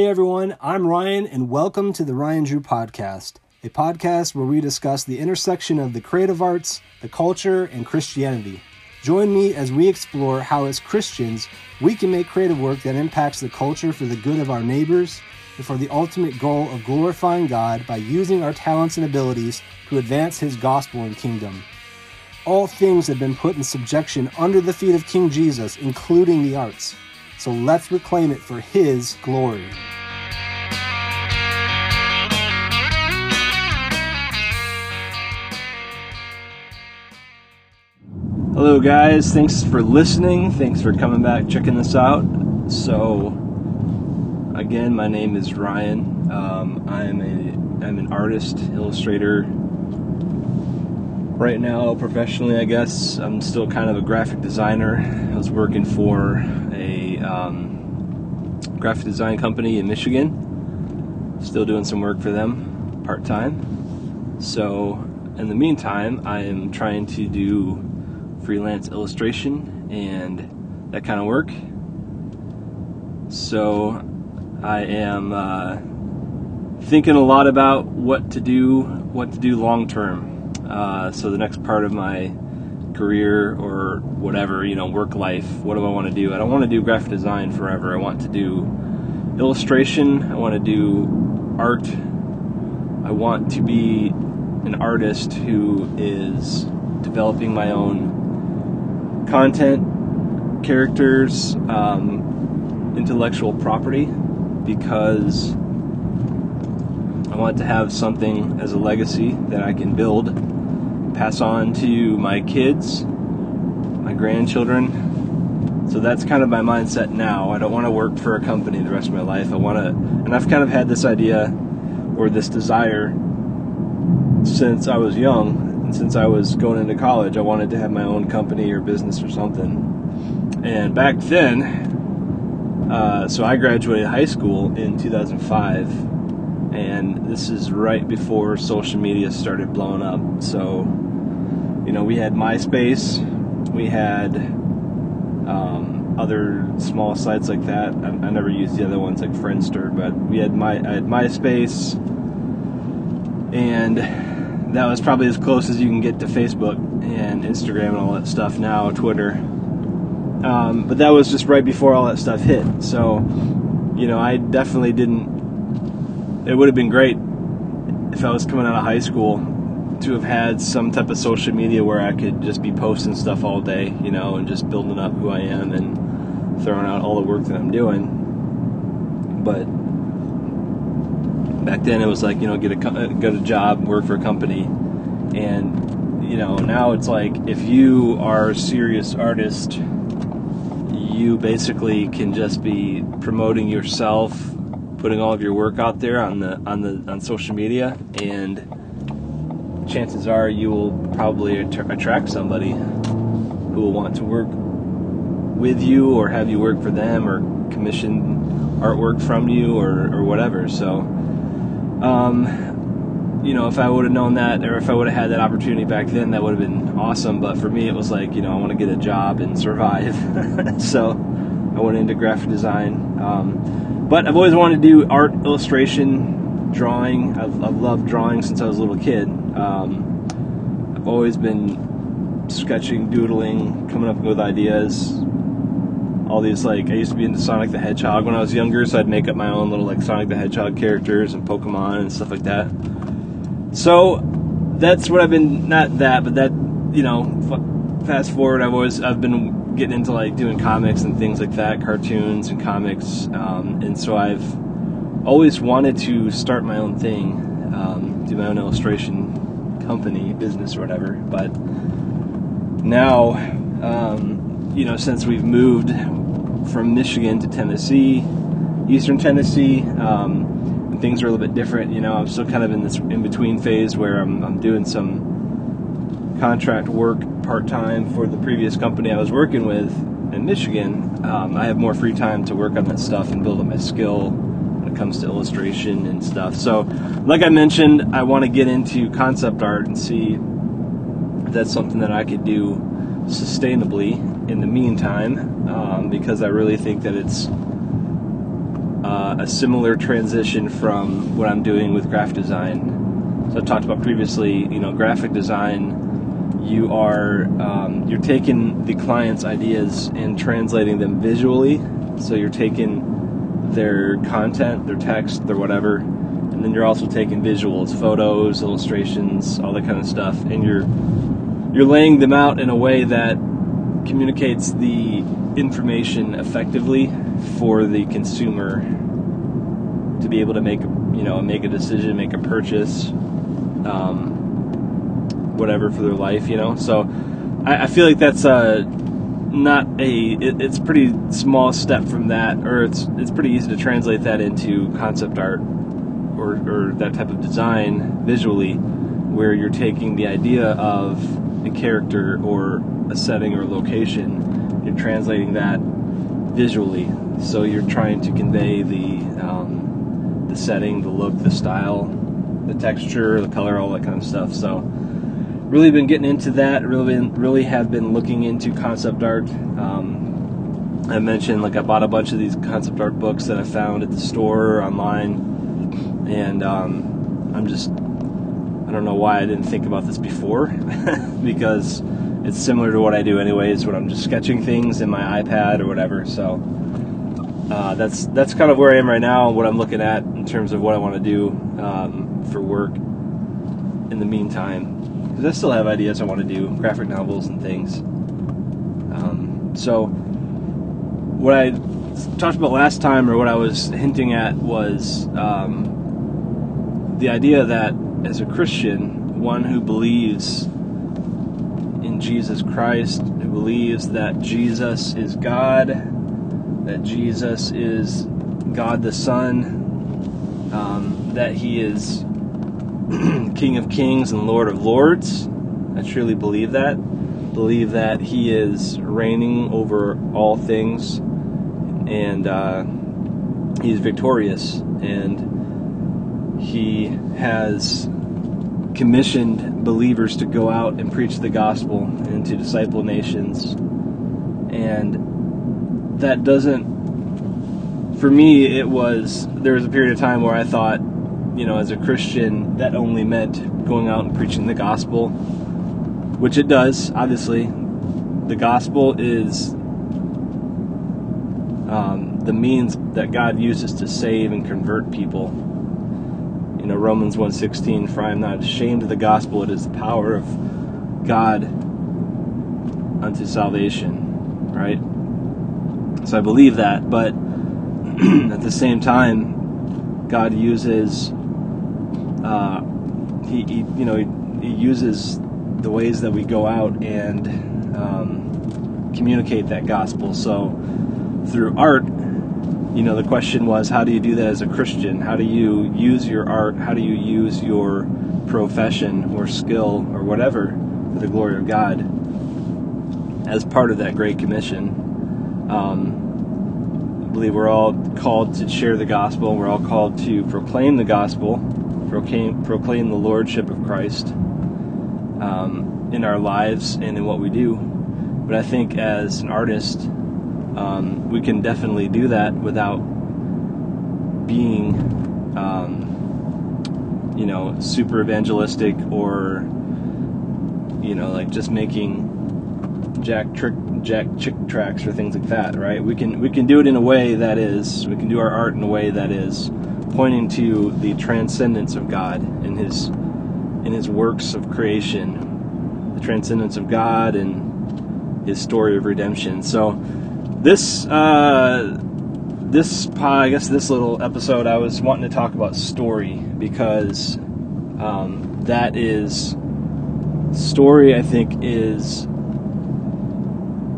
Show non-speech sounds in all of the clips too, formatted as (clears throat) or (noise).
Hey everyone, I'm Ryan, and welcome to the Ryan Drew Podcast, a podcast where we discuss the intersection of the creative arts, the culture, and Christianity. Join me as we explore how, as Christians, we can make creative work that impacts the culture for the good of our neighbors and for the ultimate goal of glorifying God by using our talents and abilities to advance His gospel and kingdom. All things have been put in subjection under the feet of King Jesus, including the arts. So let's reclaim it for His glory. Hello, guys. Thanks for listening. Thanks for coming back, checking this out. So, again, my name is Ryan. Um, I'm a I'm an artist, illustrator. Right now, professionally, I guess I'm still kind of a graphic designer. I was working for a um, graphic design company in Michigan. Still doing some work for them part time. So, in the meantime, I am trying to do freelance illustration and that kind of work. So I am uh, thinking a lot about what to do, what to do long term. Uh, so the next part of my career or whatever, you know, work life, what do I want to do? I don't want to do graphic design forever. I want to do illustration. I want to do art. I want to be an artist who is developing my own content, characters, um, intellectual property because I want to have something as a legacy that I can build, pass on to my kids, my grandchildren. So that's kind of my mindset now. I don't want to work for a company the rest of my life. I want to, and I've kind of had this idea or this desire since I was young since I was going into college, I wanted to have my own company or business or something. And back then, uh, so I graduated high school in 2005, and this is right before social media started blowing up. So, you know, we had MySpace, we had um, other small sites like that. I, I, never used the other ones like Friendster, but we had my I had MySpace, and that was probably as close as you can get to Facebook and Instagram and all that stuff now, Twitter. Um, but that was just right before all that stuff hit. So, you know, I definitely didn't. It would have been great if I was coming out of high school to have had some type of social media where I could just be posting stuff all day, you know, and just building up who I am and throwing out all the work that I'm doing. But back then it was like you know get a uh, get a job work for a company. And you know now it's like if you are a serious artist you basically can just be promoting yourself putting all of your work out there on the on the on social media and chances are you will probably attract somebody who will want to work with you or have you work for them or commission artwork from you or, or whatever. So um, you know, if I would have known that, or if I would have had that opportunity back then, that would have been awesome. But for me, it was like, you know, I want to get a job and survive. (laughs) so I went into graphic design. Um, but I've always wanted to do art, illustration, drawing. I've, I've loved drawing since I was a little kid. Um, I've always been sketching, doodling, coming up with ideas, all these like I used to be into Sonic the Hedgehog when I was younger, so I'd make up my own little like Sonic the Hedgehog characters and Pokemon and stuff like that. So that's what I've been not that, but that you know, fast forward, I've always I've been getting into like doing comics and things like that, cartoons and comics, um, and so I've always wanted to start my own thing, um, do my own illustration company, business, or whatever. But now, um, you know, since we've moved from Michigan to Tennessee, Eastern Tennessee. Um, things are a little bit different. You know, I'm still kind of in this in between phase where I'm, I'm doing some contract work part time for the previous company I was working with in Michigan. Um, I have more free time to work on that stuff and build up my skill when it comes to illustration and stuff. So, like I mentioned, I want to get into concept art and see if that's something that I could do sustainably in the meantime um, because I really think that it's uh, a similar transition from what I'm doing with graphic design. So I talked about previously, you know, graphic design. You are um, you're taking the client's ideas and translating them visually. So you're taking their content, their text, their whatever, and then you're also taking visuals, photos, illustrations, all that kind of stuff, and you're you're laying them out in a way that communicates the information effectively for the consumer to be able to make you know make a decision, make a purchase, um, whatever for their life, you know. So I, I feel like that's a not a it, it's pretty small step from that, or it's it's pretty easy to translate that into concept art or or that type of design visually, where you're taking the idea of a character or a setting or location, you're translating that visually. So you're trying to convey the um, the setting, the look, the style, the texture, the color, all that kind of stuff. So really been getting into that. Really been, really have been looking into concept art. Um, I mentioned like I bought a bunch of these concept art books that I found at the store or online, and um, I'm just I don't know why I didn't think about this before (laughs) because it's similar to what I do anyways when I'm just sketching things in my iPad or whatever. So uh, that's that's kind of where I am right now, and what I'm looking at in terms of what I want to do um, for work. In the meantime, because I still have ideas I want to do, graphic novels and things. Um, so what I talked about last time, or what I was hinting at, was um, the idea that as a Christian, one who believes in Jesus Christ, who believes that Jesus is God, that Jesus is God the Son, um, that He is (clears throat) King of Kings and Lord of Lords. I truly believe that. Believe that He is reigning over all things and uh, He's victorious and he has commissioned believers to go out and preach the gospel and to disciple nations. And that doesn't, for me, it was, there was a period of time where I thought, you know, as a Christian, that only meant going out and preaching the gospel, which it does, obviously. The gospel is um, the means that God uses to save and convert people Romans 1:16 for I am not ashamed of the gospel it is the power of God unto salvation right? So I believe that but (clears throat) at the same time God uses uh, he, he, you know he, he, uses the ways that we go out and um, communicate that gospel. So through art you know, the question was, how do you do that as a Christian? How do you use your art? How do you use your profession or skill or whatever for the glory of God as part of that Great Commission? Um, I believe we're all called to share the gospel. We're all called to proclaim the gospel, proclaim, proclaim the lordship of Christ um, in our lives and in what we do. But I think as an artist, um, we can definitely do that without being, um, you know, super evangelistic or, you know, like just making jack trick Jack Chick tracts or things like that, right? We can we can do it in a way that is we can do our art in a way that is pointing to the transcendence of God in His in His works of creation, the transcendence of God and His story of redemption. So this uh, this I guess this little episode I was wanting to talk about story because um, that is story I think is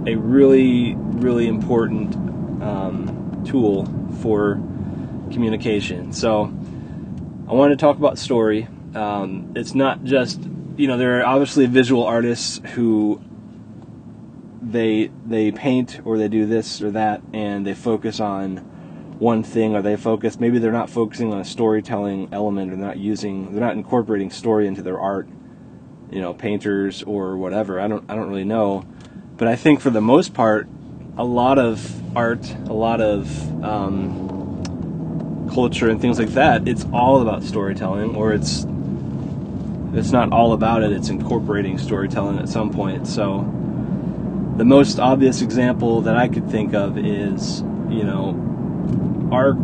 a really really important um, tool for communication. So I wanted to talk about story. Um, it's not just you know there are obviously visual artists who they they paint or they do this or that and they focus on one thing or they focus maybe they're not focusing on a storytelling element or they're not using they're not incorporating story into their art you know painters or whatever i don't i don't really know but i think for the most part a lot of art a lot of um, culture and things like that, it's all about storytelling, or it's it's not all about it. It's incorporating storytelling at some point. So the most obvious example that I could think of is, you know, our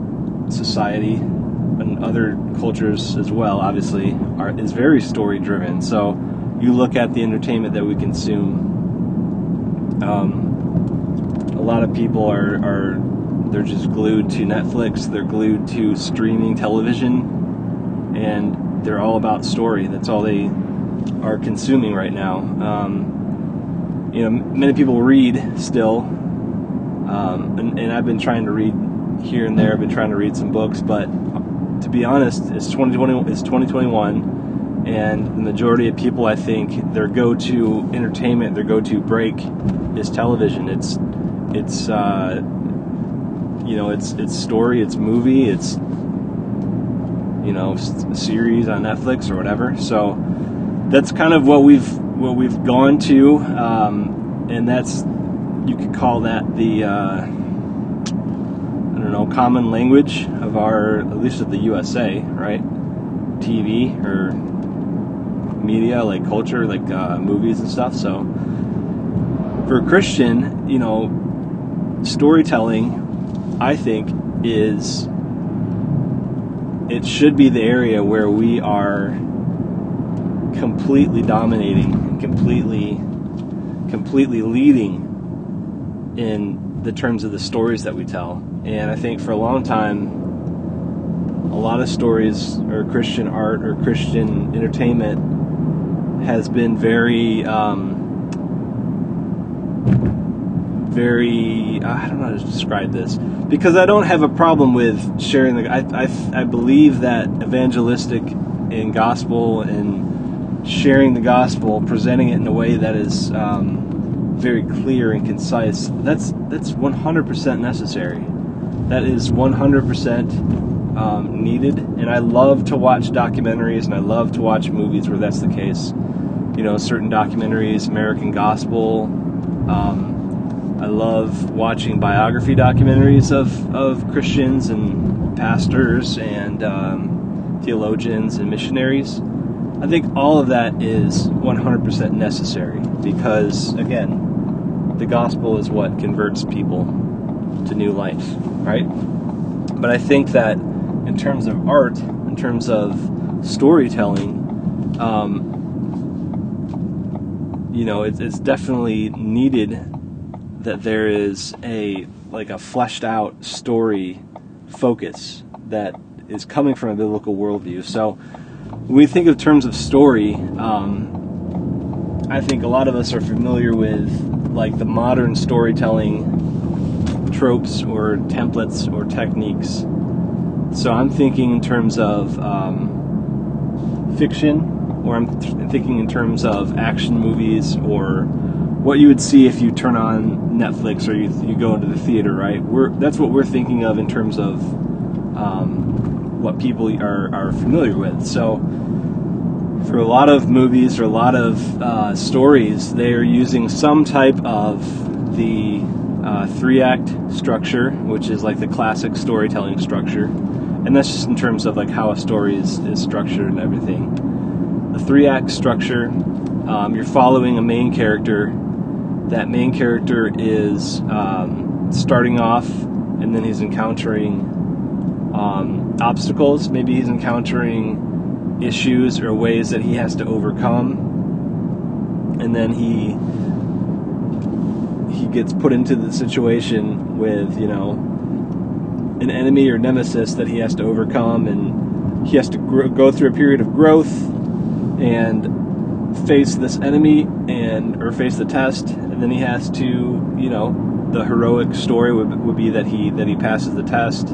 society and other cultures as well, obviously, are, is very story driven. So you look at the entertainment that we consume. Um, a lot of people are, are they're just glued to Netflix. They're glued to streaming television, and they're all about story. That's all they are consuming right now. Um, you know, many people read still, um, and, and I've been trying to read here and there. I've been trying to read some books, but to be honest, it's 2020. It's 2021, and the majority of people, I think, their go-to entertainment, their go-to break, is television. It's it's uh, you know it's it's story, it's movie, it's you know series on Netflix or whatever. So that's kind of what we've what we've gone to, um, and that's you could call that the. Uh, I don't know, common language of our, at least of the USA, right? TV or media, like culture, like uh, movies and stuff. So for a Christian, you know, storytelling, I think, is it should be the area where we are completely dominating completely completely leading in the terms of the stories that we tell and I think for a long time, a lot of stories or Christian art or Christian entertainment has been very, um, very, I don't know how to describe this because I don't have a problem with sharing the. I, I, I believe that evangelistic and gospel and sharing the gospel, presenting it in a way that is um, very clear and concise. That's that's 100% necessary that is 100% um, needed. And I love to watch documentaries and I love to watch movies where that's the case. You know, certain documentaries, American Gospel. Um, I love watching biography documentaries of, of Christians and pastors and um, theologians and missionaries. I think all of that is 100% necessary because, again, the gospel is what converts people to new life, right? But I think that in terms of art, in terms of storytelling, um, you know, it's, it's definitely needed that there is a like a fleshed out story focus that is coming from a biblical worldview. So we think of terms of story, um, I think a lot of us are familiar with like the modern storytelling tropes or templates or techniques. So I'm thinking in terms of um, fiction, or I'm th- thinking in terms of action movies, or what you would see if you turn on Netflix or you, you go into the theater, right? We're, that's what we're thinking of in terms of um, what people are, are familiar with. So for a lot of movies or a lot of uh, stories, they are using some type of the uh, three act structure, which is like the classic storytelling structure. And that's just in terms of like how a story is, is structured and everything. The three act structure, um, you're following a main character. That main character is um, starting off, and then he's encountering um, obstacles. Maybe he's encountering issues or ways that he has to overcome. And then he he gets put into the situation with, you know, an enemy or nemesis that he has to overcome, and he has to go through a period of growth and face this enemy and or face the test, and then he has to, you know, the heroic story would, would be that he that he passes the test.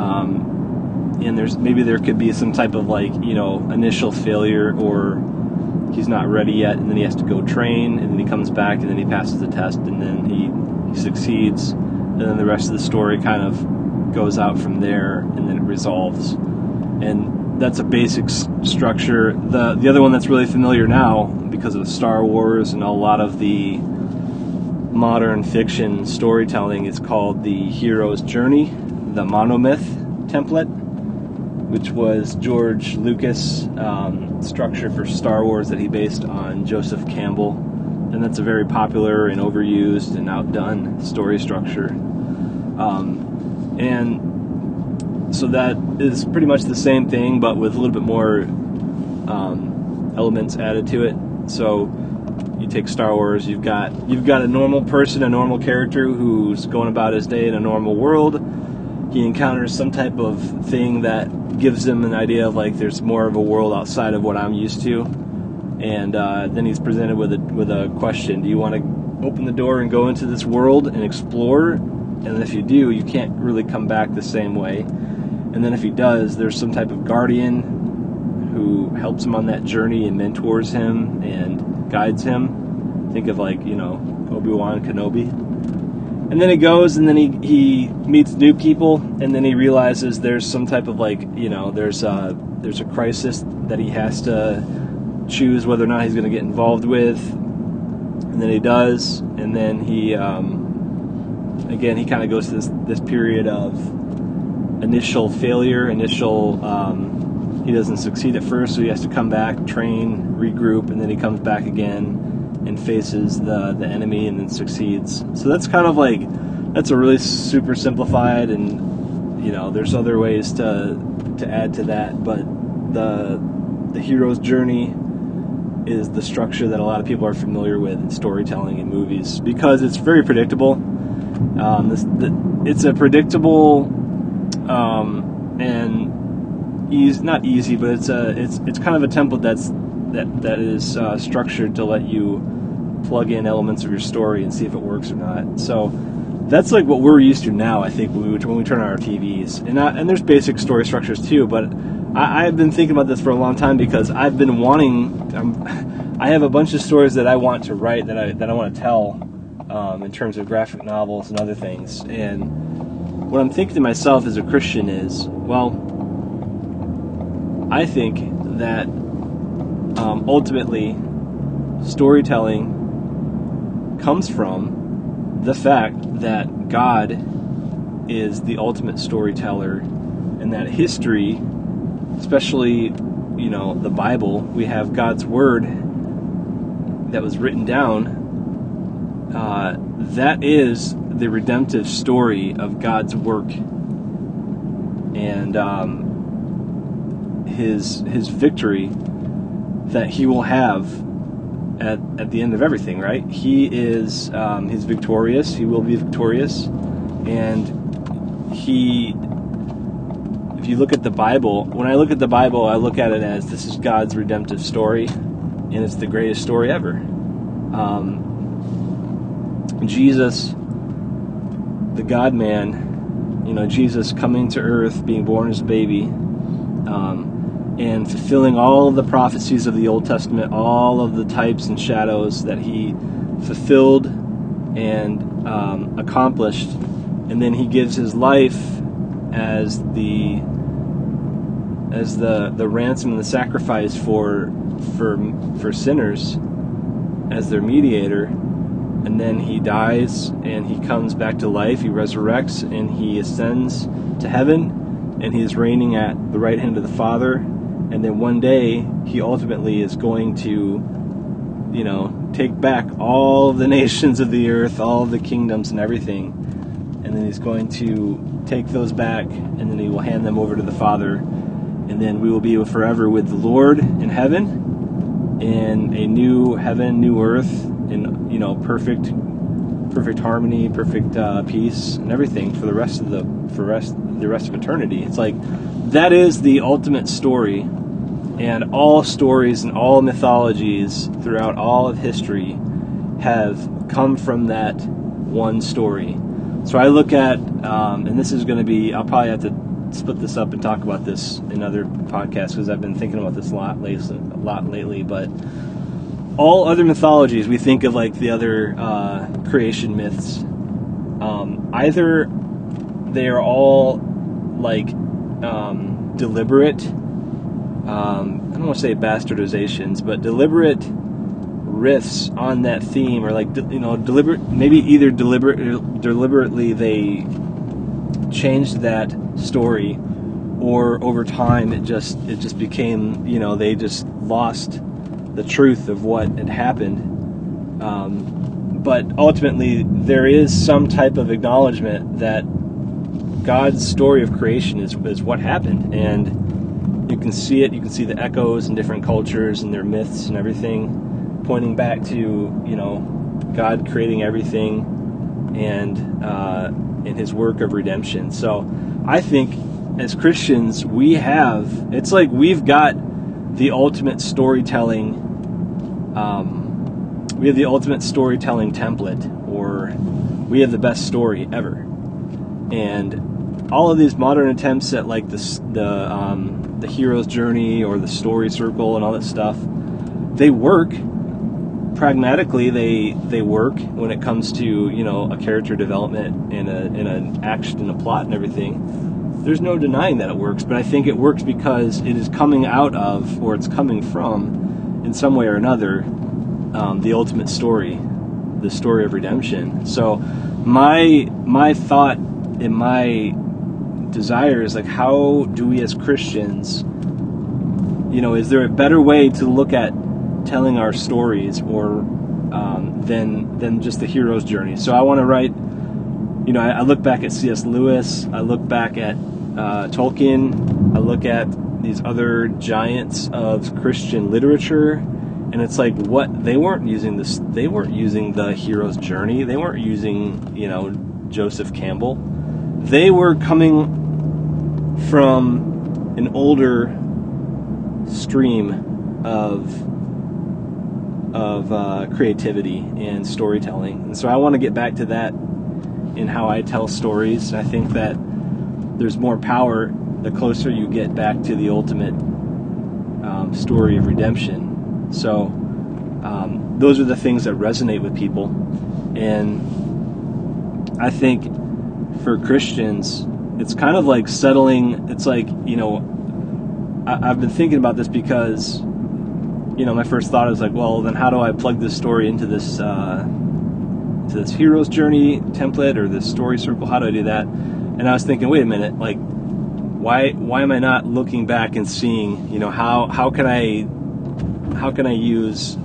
Um, and there's maybe there could be some type of like you know initial failure or he's not ready yet, and then he has to go train, and then he comes back, and then he passes the test, and then he, he succeeds, and then the rest of the story kind of goes out from there, and then it resolves. And that's a basic s- structure. The the other one that's really familiar now because of Star Wars and a lot of the modern fiction storytelling is called the hero's journey, the monomyth. template, which was George Lucas' um, structure for Star Wars that he based on Joseph Campbell, and that's a very popular and overused and outdone story structure. Um, and so that is pretty much the same thing, but with a little bit more um, elements added to it. So you take Star Wars, you've got you've got a normal person, a normal character who's going about his day in a normal world. He encounters some type of thing that gives him an idea of like there's more of a world outside of what I'm used to, and uh, then he's presented with a with a question: Do you want to open the door and go into this world and explore? And if you do, you can't really come back the same way. And then if he does, there's some type of guardian who helps him on that journey and mentors him and guides him. Think of like, you know, Obi-Wan Kenobi. And then he goes and then he, he meets new people and then he realizes there's some type of like, you know, there's a, there's a crisis that he has to choose whether or not he's going to get involved with. And then he does. And then he, um, again, he kind of goes to this, this period of initial failure, initial um, he doesn't succeed at first, so he has to come back, train, regroup, and then he comes back again and faces the the enemy and then succeeds. So that's kind of like that's a really super simplified and you know there's other ways to to add to that, but the the hero's journey is the structure that a lot of people are familiar with in storytelling in movies because it's very predictable. Um, this, the, it's a predictable um, and easy, not easy, but it's a it's it's kind of a template that's that that is uh, structured to let you plug in elements of your story and see if it works or not. So that's like what we're used to now. I think when we, when we turn on our TVs, and I, and there's basic story structures too. But I, have been thinking about this for a long time because I've been wanting. Um, (laughs) I have a bunch of stories that I want to write that I that I want to tell um, in terms of graphic novels and other things, and what I'm thinking to myself as a Christian is, well, I think that um, ultimately storytelling comes from the fact that God is the ultimate storyteller and that history, especially, you know, the Bible, we have God's Word that was written down. Uh, that is the redemptive story of God's work and um, his his victory that he will have at, at the end of everything. Right? He is um, he's victorious. He will be victorious, and he. If you look at the Bible, when I look at the Bible, I look at it as this is God's redemptive story, and it's the greatest story ever. Um, Jesus the God man, you know, Jesus coming to earth, being born as a baby, um, and fulfilling all of the prophecies of the Old Testament, all of the types and shadows that he fulfilled and um, accomplished, and then he gives his life as the as the the ransom and the sacrifice for for for sinners as their mediator and then he dies and he comes back to life. He resurrects and he ascends to heaven and he is reigning at the right hand of the Father. And then one day he ultimately is going to, you know, take back all the (laughs) nations of the earth, all the kingdoms and everything. And then he's going to take those back and then he will hand them over to the Father. And then we will be forever with the Lord in heaven in a new heaven, new earth in you know perfect perfect harmony, perfect uh, peace, and everything for the rest of the for rest the rest of eternity. It's like that is the ultimate story, and all stories and all mythologies throughout all of history have come from that one story. So I look at, um, and this is going to be, I'll probably have to split this up and talk about this in other podcasts because I've been thinking about this a lot lately, a lot lately. But all other mythologies, we think of like the other uh, creation myths. Um, either they are all like um, deliberate. Um, I don't want to say bastardizations, but deliberate riffs on that theme, or like you know, deliberate. Maybe either deliberate, deliberately they changed that story or over time it just it just became you know they just lost the truth of what had happened. Um, but ultimately, there is some type of acknowledgement that God's story of creation is, is what happened, and you can see it. You can see the echoes in different cultures and their myths and everything, pointing back to you know God creating everything and uh, in His work of redemption. So I think as Christians, we have it's like we've got the ultimate storytelling. Um, we have the ultimate storytelling template, or we have the best story ever. And all of these modern attempts at like the the um, the hero's journey or the story circle and all that stuff, they work. Pragmatically, they they work when it comes to you know a character development and a and an action and a plot and everything. There's no denying that it works, but I think it works because it is coming out of or it's coming from, in some way or another, um, the ultimate story, the story of redemption. So, my my thought and my desire is like, how do we as Christians, you know, is there a better way to look at telling our stories or um, than than just the hero's journey? So I want to write. You know, I, I, look back at C.S. Lewis. I look back at uh, Tolkien. I look at these other giants of Christian literature and it's like what they weren't using this they weren't using the hero's journey they weren't using you know joseph campbell they were coming from an older stream of of uh, creativity and storytelling. And so i want to get back to that in how i tell stories. I think that there's more power the closer you get back to the ultimate um, story of redemption. So um, those are the things that resonate with people. And I think for Christians, it's kind of like settling. It's like, you know, I, have been thinking about this because, you know, my first thought is like, well, then how do I plug this story into this, uh, this hero's journey template or this story circle? How do I do that? And I was thinking, wait a minute, like, why why am I not looking back and seeing, you know, how how can I how can I use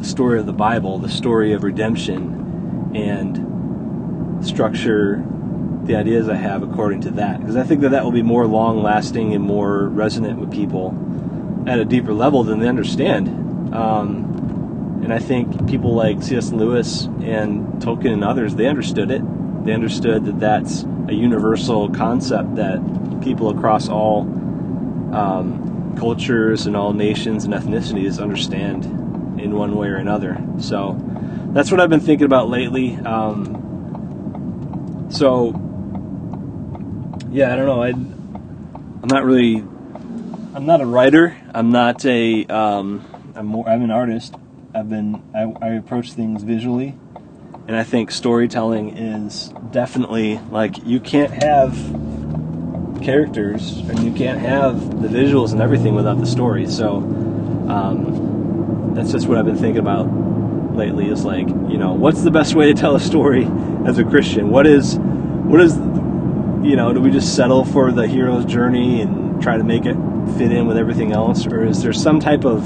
the story of the Bible, the story of redemption, and structure the ideas I have according to that? Because I think that that will be more long lasting and more resonant with people at a deeper level than they understand. Um, and I think people like C.S. Lewis and Tolkien and others, they understood it. They understood that that's a universal concept that people across all um, cultures and all nations and ethnicities understand in one way or another. So that's what I've been thinking about lately. Um, so yeah, I don't know. I I'm not really. I'm not a writer. I'm not a. Um, I'm more. I'm an artist. I've been. I, I approach things visually, and I think storytelling is definitely like you can't have characters, and you can't have the visuals and everything without the story. So um, that's just what I've been thinking about lately. Is like, you know, what's the best way to tell a story as a Christian? What is, what is, you know, do we just settle for the hero's journey and try to make it fit in with everything else, or is there some type of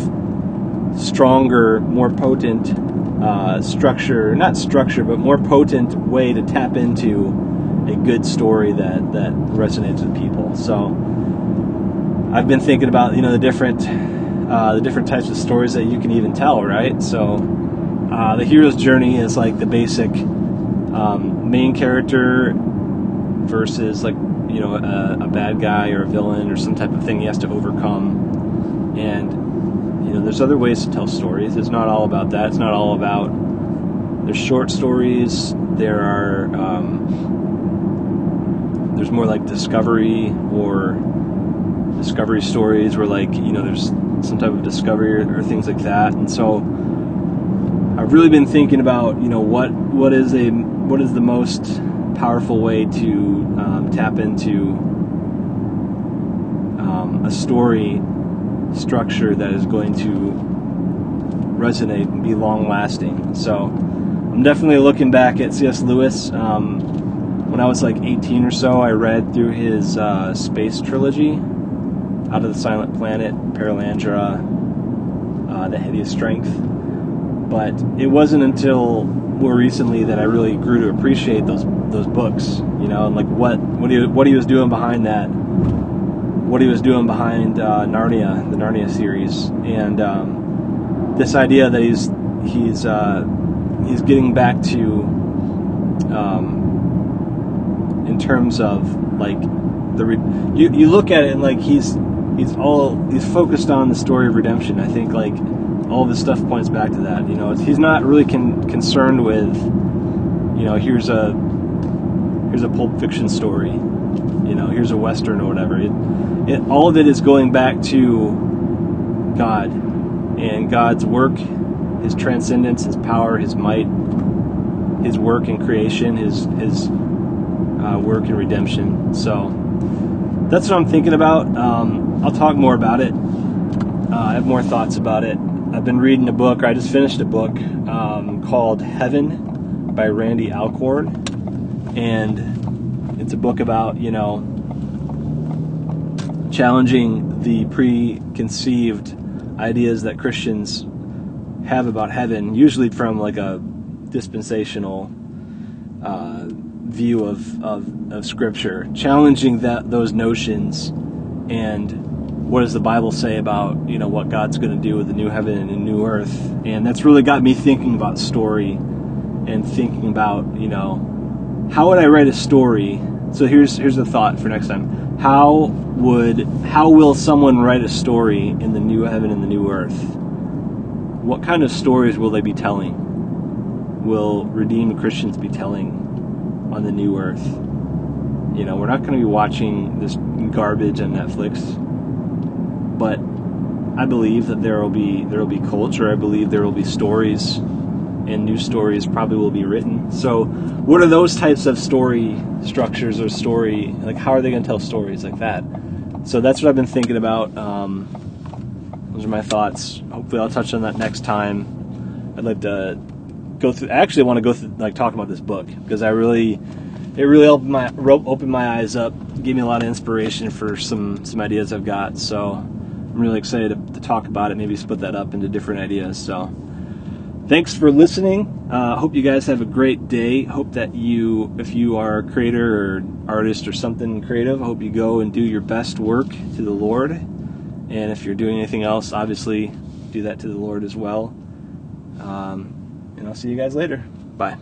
stronger, more potent uh, structure, not structure, but more potent way to tap into a good story that that resonates with people. So I've been thinking about you know the different uh, the different types of stories that you can even tell, right? So uh, the hero's journey is like the basic um, main character versus like you know a, a, bad guy or a villain or some type of thing he has to overcome, and you know there's other ways to tell stories. It's not all about that. It's not all about there's short stories. There are um, there's more like discovery or discovery stories where like you know there's some type of discovery or, or things like that and so I've really been thinking about you know what what is a what is the most powerful way to um, tap into um, a story structure that is going to resonate and be long lasting. So I'm definitely looking back at C.S. Lewis. Um, when I was like 18 or so, I read through his uh, space trilogy, Out of the Silent Planet, Perelandra, uh, The of Strength. But it wasn't until more recently that I really grew to appreciate those those books, you know, and like what what he what he was doing behind that, what he was doing behind uh, Narnia, the Narnia series, and um, this idea that he's he's uh, he's getting back to um, in terms of like the re- you you look at it and like he's he's all he's focused on the story of redemption. I think like all this stuff points back to that. You know, he's not really con- concerned with you know here's a here's a Pulp Fiction story. You know, here's a western or whatever. It, it all of it is going back to God and God's work, His transcendence, His power, His might, His work in creation, His His uh, work in redemption. So that's what I'm thinking about. Um, I'll talk more about it. Uh, I have more thoughts about it. I've been reading a book, or I just finished a book um, called Heaven by Randy Alcorn. And it's a book about, you know, challenging the preconceived ideas that Christians have about heaven, usually from like a dispensational uh, view of, of, of Scripture, challenging that those notions and what does the Bible say about you know what God's going to do with the new heaven and the new earth, and that's really got me thinking about story and thinking about you know how would I write a story. So here's here's the thought for next time. How would how will someone write a story in the new heaven and the new earth? What kind of stories will they be telling? Will redeemed Christians be telling on the new earth? You know, we're not going to be watching this garbage on Netflix but I believe that there will be there will be culture. I believe there will be stories, and new stories probably will be written. So, what are those types of story structures or story like? How are they going to tell stories like that? So that's what I've been thinking about. Um, those are my thoughts. Hopefully, I'll touch on that next time. I'd like to go through. I actually want to go through like talk about this book because I really it really opened my opened my eyes up, gave me a lot of inspiration for some some ideas I've got. So I'm really excited to, to, talk about it. Maybe split that up into different ideas. So, thanks for listening. Uh, hope you guys have a great day. Hope that you, if you are a creator or artist or something creative, hope you go and do your best work to the Lord. And if you're doing anything else, obviously do that to the Lord as well. Um, and I'll see you guys later. Bye.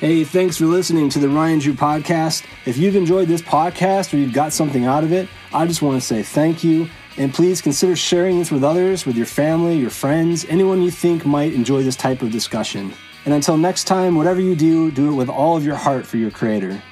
Hey, thanks for listening to the Ryan Drew podcast. If you've enjoyed this podcast or you've got something out of it, I just want to say thank you. And please consider sharing this with others, with your family, your friends, anyone you think might enjoy this type of discussion. And until next time, whatever you do, do it with all of your heart for your Creator.